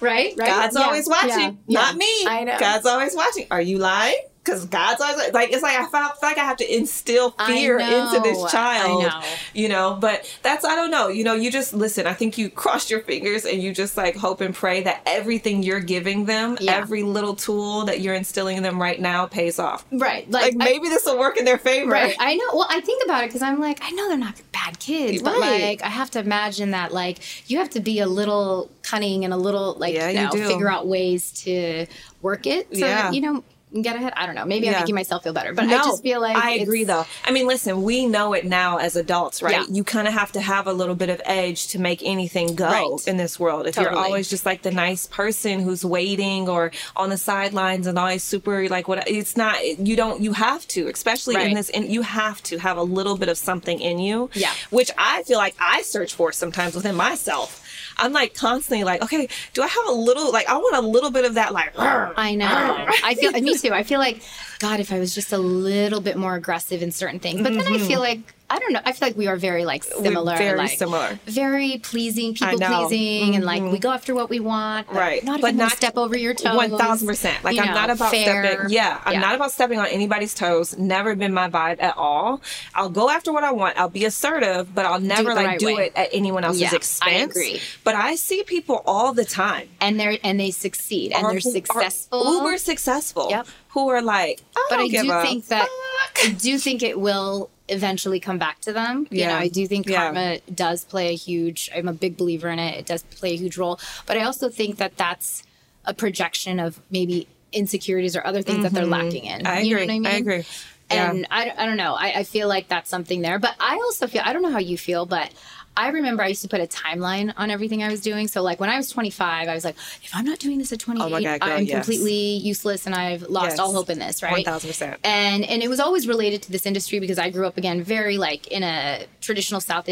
Right? Right. God's Yeah. always watching, Yeah. not me. I know. God's always watching. Are you lying? Because God's always like it's like I feel like I have to instill fear into this child. Know. You know, but that's I don't know. You know, you just listen. I think you cross your fingers and you just like hope and pray that everything you're giving them, Yeah. every little tool that you're instilling in them right now, pays off. Right. Like, Like, maybe this will work in their favor. Right. I know. Well, I think about it because I'm like, I know they're not bad kids, but like, I have to imagine that like you have to be a little cunning and a little like Yeah, you know figure out ways to work it. So Yeah. that, you know, get ahead. I don't know. Maybe Yeah. I'm making myself feel better, but No, I just feel like I agree though. I mean, listen, we know it now as adults, right? Yeah. You kind of have to have a little bit of edge to make anything go Right. in this world. If you're always just like the nice person who's waiting or on the sidelines and always super like what it's not you don't you have to, especially in this and you have to have a little bit of something in you. Yeah. Which I feel like I search for sometimes within myself. I'm like constantly like, okay, do I have a little like I want a little bit of that like I know. I feel me too. I feel like God, if I was just a little bit more aggressive in certain things, but then I mm-hmm. feel like I don't know. I feel like we are very like similar. Mm-hmm. very like, similar. Very pleasing, I people pleasing, and like we go after what we want. but Right. Not But not- step over your toes. One thousand percent. Like You I'm know, not about fair. stepping. Yeah, I'm Yeah. not about stepping on anybody's toes. Never been my vibe at all. I'll go after what I want. I'll be assertive, but I'll never the like right do way. it at anyone else's Yeah, I expense. agree. But I see people all the time. and they're and they succeed and are- they're who are successful. uber successful. Yep. Who are like, I but I do a think that fuck. I do think it will eventually come back to them. You know, I do think Yeah. karma does play a huge, I'm a big believer in it. It does play a huge role. But I also think that that's a projection of maybe insecurities or other things that they're lacking in. Mm-hmm. I You know agree. what I I agree. Yeah. And I, I don't know. I, I feel like that's something there. But I also feel, I don't know how you feel, but I remember I used to put a timeline on everything I was doing. So, like, when I was 25, I was like, if I'm not doing this at 28, Oh God, girl, I'm yes. completely useless and I've lost Yes. all hope in this, right? 1000%. And and it was always related to this industry because I grew up again very like in a traditional South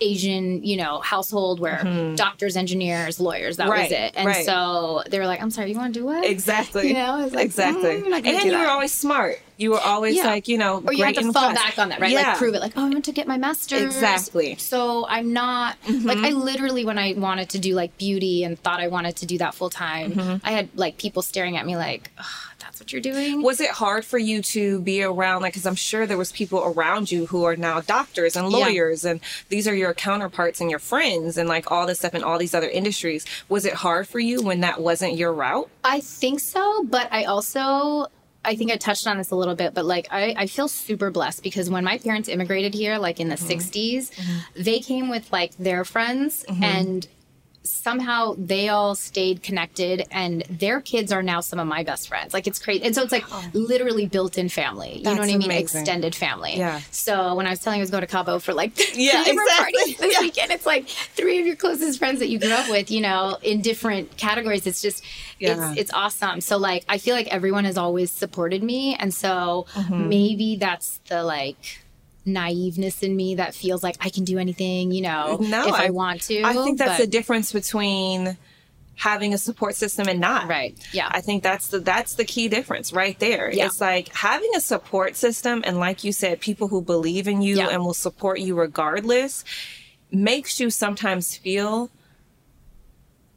Asian, you know, household where doctors, engineers, lawyers, that Mm-hmm. Right, was it. And right. so they were like, I'm sorry, you want to do what? Exactly. You know, like, exactly. mm, and you that. were always smart. You were always Yeah. like, you know, or you great to fall class. back on that, right? Yeah. Like prove it. Like, oh, I went to get my master's. Exactly. Mm-hmm. So I'm not like I literally when I wanted to do like beauty and thought I wanted to do that full time, Mm-hmm. I had like people staring at me like, "Ugh, that's what you're doing. Was it hard for you to be around, like, because I'm sure there was people around you who are now doctors and Yeah. lawyers, and these are your counterparts and your friends, and like all this stuff in all these other industries. Was it hard for you when that wasn't your route? I think so, but I also I think I touched on this a little bit, but like I, I feel super blessed because when my parents immigrated here, like in the mm-hmm. 60s, mm-hmm. they came with like their friends mm-hmm. and somehow they all stayed connected and their kids are now some of my best friends. Like it's crazy. And so it's like literally built in family. You know what I mean? amazing. Extended family. Yeah. So when I was telling you I was going to Cabo for like Yeah, exactly. this Yeah. weekend, it's like three of your closest friends that you grew up with, you know, in different categories. It's just Yeah. it's it's awesome. So like I feel like everyone has always supported me. And so Mm-hmm. maybe that's the like naiveness in me that feels like I can do anything, you know, No, if I, I- want to. I think that's but- the difference between having a support system and not. Right. Yeah. I think that's the that's the key difference right there. Yeah. It's like having a support system and like you said, people who believe in you Yeah. and will support you regardless makes you sometimes feel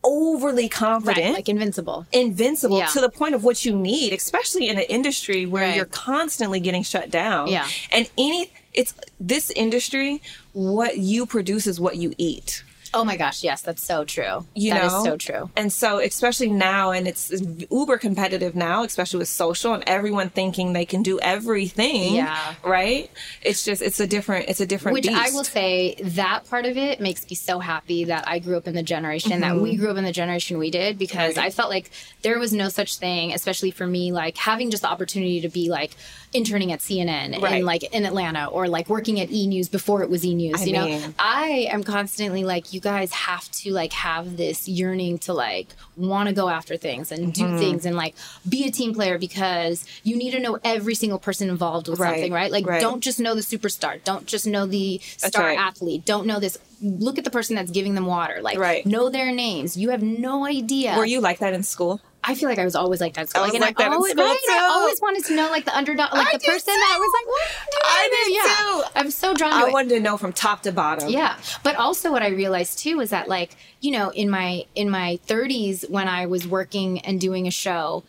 overly confident. right, like invincible. Invincible Yeah. to the point of what you need, especially in an industry where Right. you're constantly getting shut down. Yeah. And any, it's this industry, what you produce is what you eat. Oh my gosh, yes, that's so true. you That is know so true. and so especially now and it's uber competitive now especially with social and everyone thinking they can do everything Yeah. right it's just it's a different it's a different Which beast. I will say that part of it makes me so happy that I grew up in the generation that Mm-hmm. we grew up in the generation we did because I felt like there was no such thing, especially for me, like having just the opportunity to be like interning at CNN Right. in like in Atlanta or like working at E News before it was E News. You know, I am constantly like, you guys have to like have this yearning to like want to go after things and Mm-hmm. do things and like be a team player because you need to know every single person involved with Right. something, right? Like, Right. don't just know the superstar. Don't just know the star athlete. Don't know this. Look at the person that's giving them water. Like, Right. know their names. You have no idea. were you like that in school I feel like I was always like that. School. I was and like that always, right? I always wanted to know like the underdog, like I the person that was like, what? I do did yeah. too. I'm so drawn to i it. wanted to know from top to bottom Yeah, but also what I realized too is that like you know in my in my 30s when I was working and doing a show,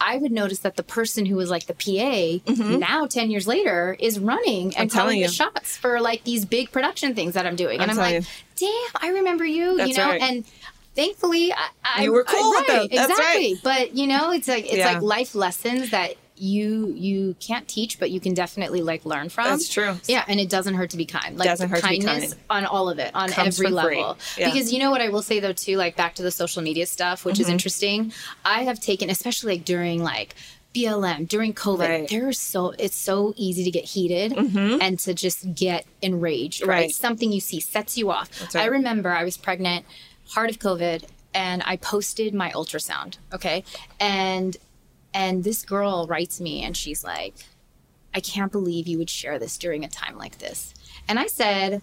I would notice that the person who was like the PA now 10 years later is running and Mm-hmm. telling calling the shots for like these big production things that I'm doing, and I'm I'm telling like, damn, I remember you, you know, right. and. Thankfully, I, I, You were cool I, with them. That's exactly. right. But you know, it's like it's Yeah. like life lessons that you you can't teach, but you can definitely like learn from. That's true. Yeah, and it doesn't hurt to be kind. Like Doesn't hurt to be kind. on all of it, on Comes every level. Yeah. Because you know what I will say though too, like back to the social media stuff, which is Mm-hmm. interesting. I have taken, especially like during like BLM during COVID, Right. there is so it's so easy to get heated and to just get enraged. Right, Mm-hmm. Right. something you see sets you off. right. I remember I was pregnant, heart of COVID, and I posted my ultrasound. Okay, and and this girl writes me and she's like, I can't believe you would share this during a time like this. And I said,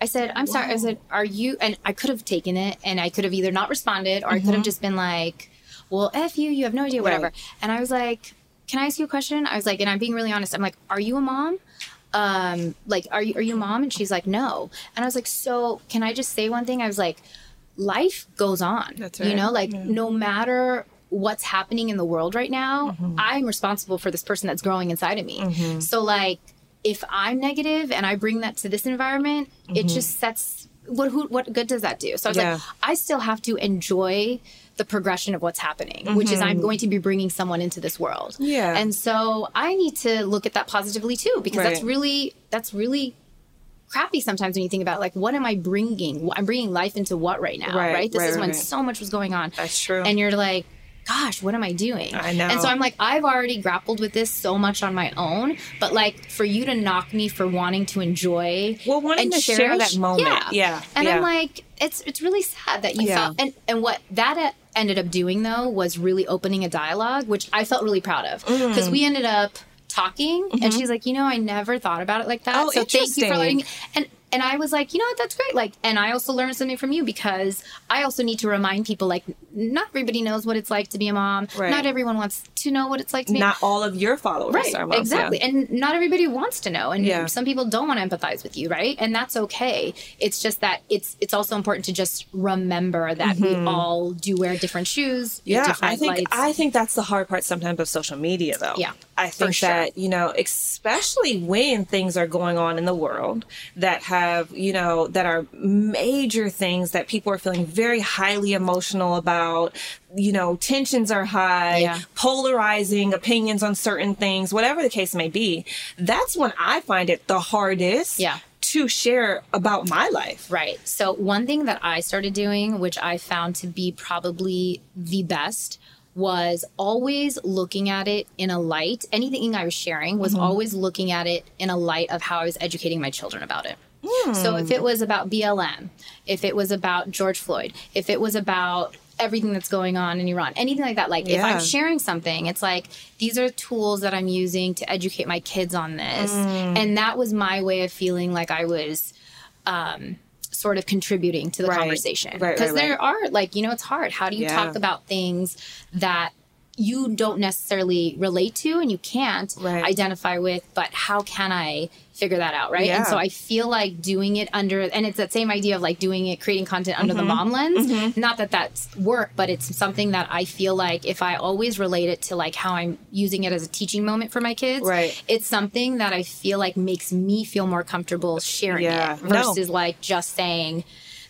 I said, I'm sorry. I said, are you? And I could have taken it and I could have either not responded or I could have just been like, well, F you, you have no idea, whatever. Mm-hmm. Right. And I was like, can I ask you a question? I was like, and I'm being really honest. I'm like, are you a mom? Um, like, are you, are you a mom? And she's like, no. And I was like, so can I just say one thing? I was like, life goes on. That's You know, like no matter what's happening in the world right now, Mm-hmm. I'm responsible for this person that's growing inside of me. So like if I'm negative and I bring that to this environment, it Mm-hmm. just sets what who, what good does that do? So I was Yeah. like, I still have to enjoy the progression of what's happening, which is I'm going to be bringing someone into this world. Mm-hmm. Yeah. And so I need to look at that positively too, because that's really that's really crappy sometimes when you think about like what am I bringing? I'm bringing life into what right now, Right, right? This right, is when right. so much was going on. That's true. And you're like, gosh, what am I doing? I know. And so I'm like, I've already grappled with this so much on my own, but like for you to knock me for wanting to enjoy, Well, wanting and to share cherish- that moment. yeah, Yeah, And yeah. I'm like, it's it's really sad that you Yeah. felt, and and what that ended up doing though was really opening a dialogue, which I felt really proud of Mm. because we ended up talking, and she's like, you know, I never thought about it like that. Mm-hmm. Oh, so thank you for letting me. And and I was like, you know what, that's great. Like, and I also learned something from you because I also need to remind people like, not everybody knows what it's like to be a mom. Right. Not everyone wants to know what it's like to be. Not all of your followers Right, are moms. exactly. Yeah. And not everybody wants to know. And Yeah. some people don't want to empathize with you, right? And that's okay. It's just that it's it's also important to just remember that we all do wear different shoes. Mm-hmm. Yeah, different I think lights. I think that's the hard part sometimes of social media, though. Yeah, I think sure. that you know, especially when things are going on in the world that have you know that are major things that people are feeling very highly emotional about. You know, tensions are high, Yeah. polarizing opinions on certain things, whatever the case may be. That's when I find it the hardest. Yeah. To share about my life. Right. So, one thing that I started doing, which I found to be probably the best, was always looking at it in a light. Anything I was sharing was mm-hmm. always looking at it in a light of how I was educating my children about it. So, if hmm. it was about BLM, if it was about George Floyd, if it was about everything that's going on in Iran, anything like that, like if I'm sharing something, it's like these are tools that I'm using to educate my kids on this. Hmm. And that was my way of feeling like I was um, sort of contributing to the Right. conversation. Because right, there are, like, you know, it's hard. How do you Yeah. talk about things that you don't necessarily relate to and you can't Right. identify with, but how can I figure that out? Right. Yeah. And so I feel like doing it under, and it's that same idea of like doing it, creating content under the mm-hmm. mom lens. Mm-hmm. Not that that's work, but it's something that I feel like if I always relate it to like how I'm using it as a teaching moment for my kids, Right. it's something that I feel like makes me feel more comfortable sharing Yeah. it No. versus like just saying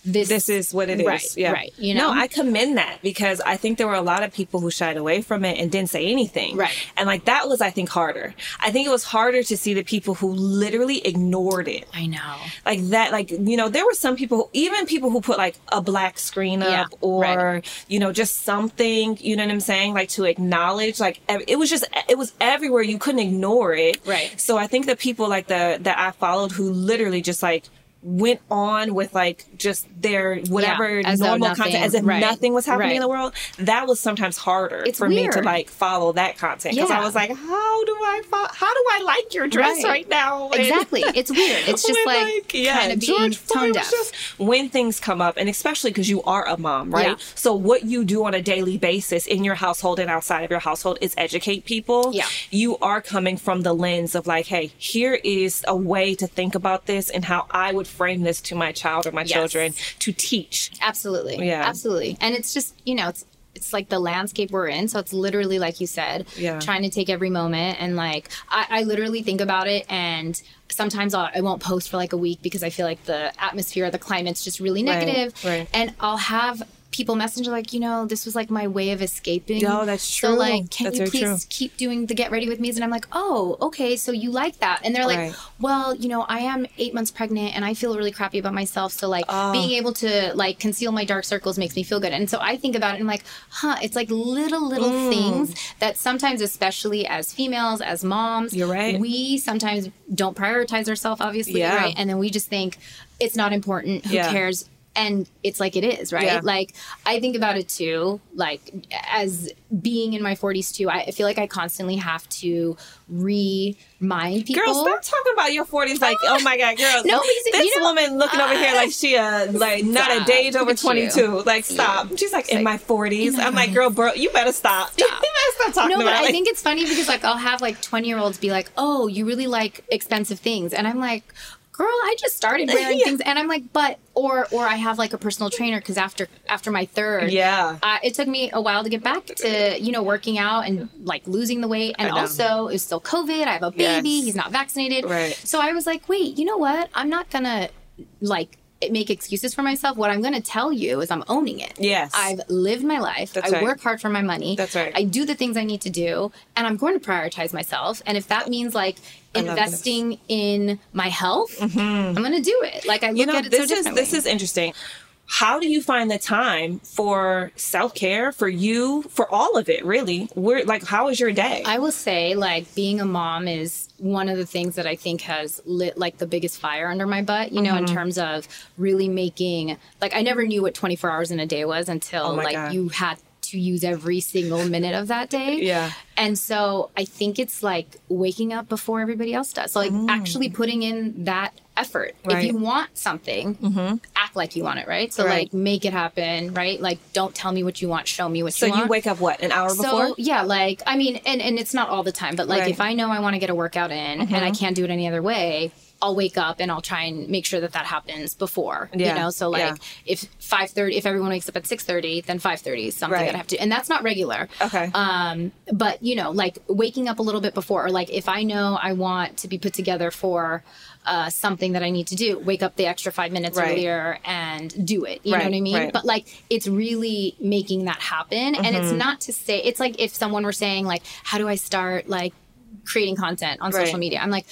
this this is what it is. Right, yeah. right, you know? No, I commend that because I think there were a lot of people who shied away from it and didn't say anything. Right. And like that was, I think, harder. I think it was harder to see the people who literally ignored it. I know. Like that, like, you know, there were some people, even people who put like a black screen up Yeah, or, right. you know, just something, you know what I'm saying? Like to acknowledge, like, it was just, it was everywhere. You couldn't ignore it. Right. So I think the people like the, that I followed who literally just like, went on with like just their whatever as normal content as if right, nothing was happening right. in the world that was sometimes harder It's for me to like follow that content because i was like how do i fo- how do i like your dress Right. right, now And- Exactly. It's weird. It's just when, like, kind of being George Floyd tone deaf. just- when things come up, and especially because you are a mom, right? Yeah. So what you do on a daily basis in your household and outside of your household is educate people. Yeah. You are coming from the lens of like, hey, here is a way to think about this and how I would frame this to my child or my Yes. children to teach. Absolutely. Yeah. Absolutely. And it's just, you know, it's it's like the landscape we're in. So it's literally like you said, Yeah. trying to take every moment and like I, I literally think about it and sometimes I'll, I won't post for like a week because I feel like the atmosphere, the climate's just really Right, negative. right. And I'll have people message like, you know, this was like my way of escaping. Oh, that's true. So like, can That's you please true. keep doing the get ready with me's? And I'm like, oh, okay, so you like that. And they're like, Right. well, you know, I am eight months pregnant and I feel really crappy about myself. So like Oh. being able to like conceal my dark circles makes me feel good. And so I think about it and I'm like, huh, it's like little, little Mm. things that sometimes, especially as females, as moms, You're right. we sometimes don't prioritize ourselves, obviously, Yeah. right? And then we just think it's not important. Who Yeah. cares? And it's like it is, right? Yeah. Like I think about it too, like as being in my 40s too, I feel like I constantly have to remind people. Girl, stop talking about your 40s like, oh my God, girl. No, this you know, woman looking over here like she uh like not a Stop. day over 22. you. Like stop. She's like in like, my 40s. I'm like, girl, bro, you better stop. you better stop talking No, but about I like, think it's funny because like I'll have like 20 year olds be like, "Oh, you really like expensive things," and I'm like, "Girl, I just started wearing Yeah. things," and I'm like, "But," or or I have like a personal trainer because after after my third, Yeah. uh, it took me a while to get back to you know working out and like losing the weight, and also it's still COVID. I have a baby; Yes. he's not vaccinated, Right. So I was like, "Wait, you know what? I'm not gonna like." Make excuses for myself. What I'm going to tell you is I'm owning it. Yes. I've lived my life. That's I right. work hard for my money. That's right. I do the things I need to do, and I'm going to prioritize myself. And if that means like I love this. investing in my health, mm-hmm. I'm going to do it. Like I look you know at it this so is differently. this is interesting how do you find the time for self-care for you for all of it really where like how is your day I will say, like, being a mom is one of the things that I think has lit like the biggest fire under my butt, you know, Mm-hmm. in terms of really making, like, I never knew what 24 hours in a day was until, Oh like, God. you had to use every single minute of that day. Yeah. And so I think it's like waking up before everybody else does. So, like, actually putting in that effort. Right. Mm-hmm. If you want something, act like you want it, right? So, Right. like, make it happen, right? Like, don't tell me what you want, show me what so you want. So you wake up what an hour before So yeah, like I mean, and and it's not all the time, but like Right. Mm-hmm. if I know I want to get a workout in and I can't do it any other way, I'll wake up and I'll try and make sure that that happens before. Yeah, You know, so like yeah. if five thirty, if everyone wakes up at six thirty, then five thirty is something Right. that I have to, and that's not regular. okay Um, but you know, like waking up a little bit before, or like if I know I want to be put together for uh, something that I need to do, wake up the extra five minutes Right. earlier and do it. You know what I mean? right. But like it's really making that happen, and Mm-hmm. it's not to say it's like if someone were saying like, how do I start like creating content on Right. social media? I'm like,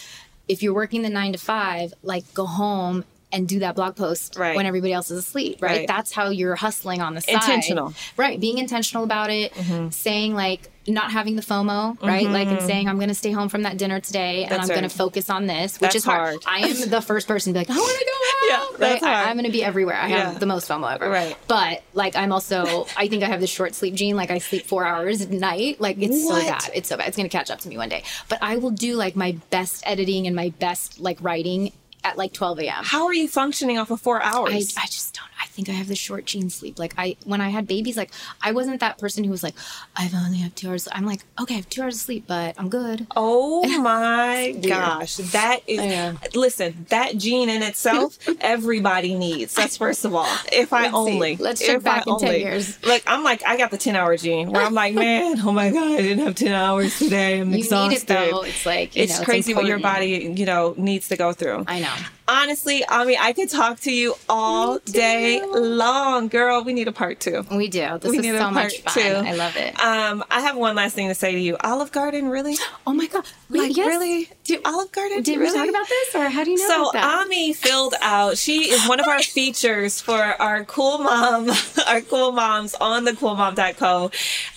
if you're working the nine to five, like go home. And do that blog post Right. when everybody else is asleep, right? Right. That's how you're hustling on the side. Intentional. Right. Being intentional about it, Mm-hmm. saying like not having the FOMO, right? Like and saying I'm going to stay home from that dinner today and That's I'm gonna focus on this, which That's is hard. hard. I am the first person to be like, I want to go out. Yeah, that's right? hard. I, am going to be everywhere. I Yeah. have the most FOMO ever. Right. But like I'm also, I think I have the short sleep gene. Like I sleep four hours at night. Like it's What? so bad. It's so bad. It's going to catch up to me one day. But I will do like my best editing and my best like writing at like 12 a.m. how are you functioning off of four hours I, I just don't. I think I have the short gene sleep. Like I, when I had babies, like I wasn't that person who was like, I've only have two hours. I'm like, okay, I have two hours of sleep, but I'm good. Oh my gosh. That is Yeah. listen, that gene in itself, everybody needs. That's first of all. If I Let's see. only Let's check if back I in 10 only- years. Like I'm like, I got the ten hour gene where I'm like, man, oh my God, I didn't have ten hours today. I'm You exhausted. need it though. It's like you it's know, crazy what your body, you know, needs to go through. I know down. Honestly, Ami, I could talk to you all day long, girl. We need a part two. We do. This We is so much fun. two. I love it. Um, I have one last thing to say to you. Olive Garden, really? oh my god. Wait, Like yes? really? Do, Olive Garden? did really? we talk about this, or how do you know So about that? Ami filled out. She is one of our features for our cool mom, our cool moms on the coolmom.co.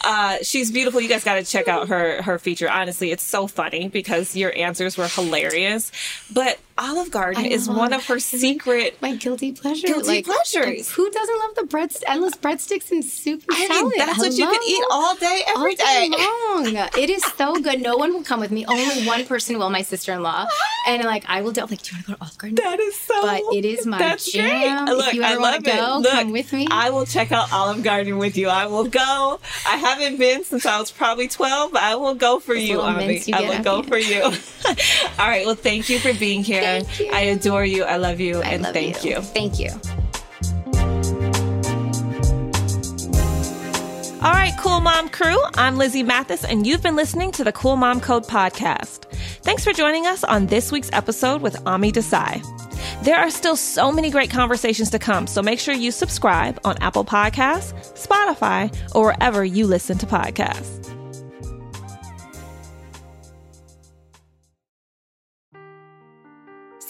Uh, she's beautiful. You guys got to check out her her feature. Honestly, it's so funny because your answers were hilarious. But Olive Garden is one of her secret. my guilty pleasure. Guilty like, pleasures. Who doesn't love the bread, endless breadsticks and soup and I salad? mean, that's what you can eat all day, all every day day. long. It is so good. No one will come with me. Only one person will. My sister in law. And like I will do. Like, do you want to go to Olive Garden? That is so. But it is my that's jam. Great. If Look, you I ever wanna love it. go, Look, come with me. I will check out Olive Garden with you. I will go. I haven't been since I was probably 12, but I will go for you, Ami. you I will go you- for you. All right. Well, thank you for being here. You. I adore you. I love you. I and love thank you. Thank you. All right, Cool Mom crew. I'm Lizzy Mathis, and you've been listening to the Cool Mom Code podcast. Thanks for joining us on this week's episode with Ami Desai. There are still so many great conversations to come, so make sure you subscribe on Apple Podcasts, Spotify, or wherever you listen to podcasts.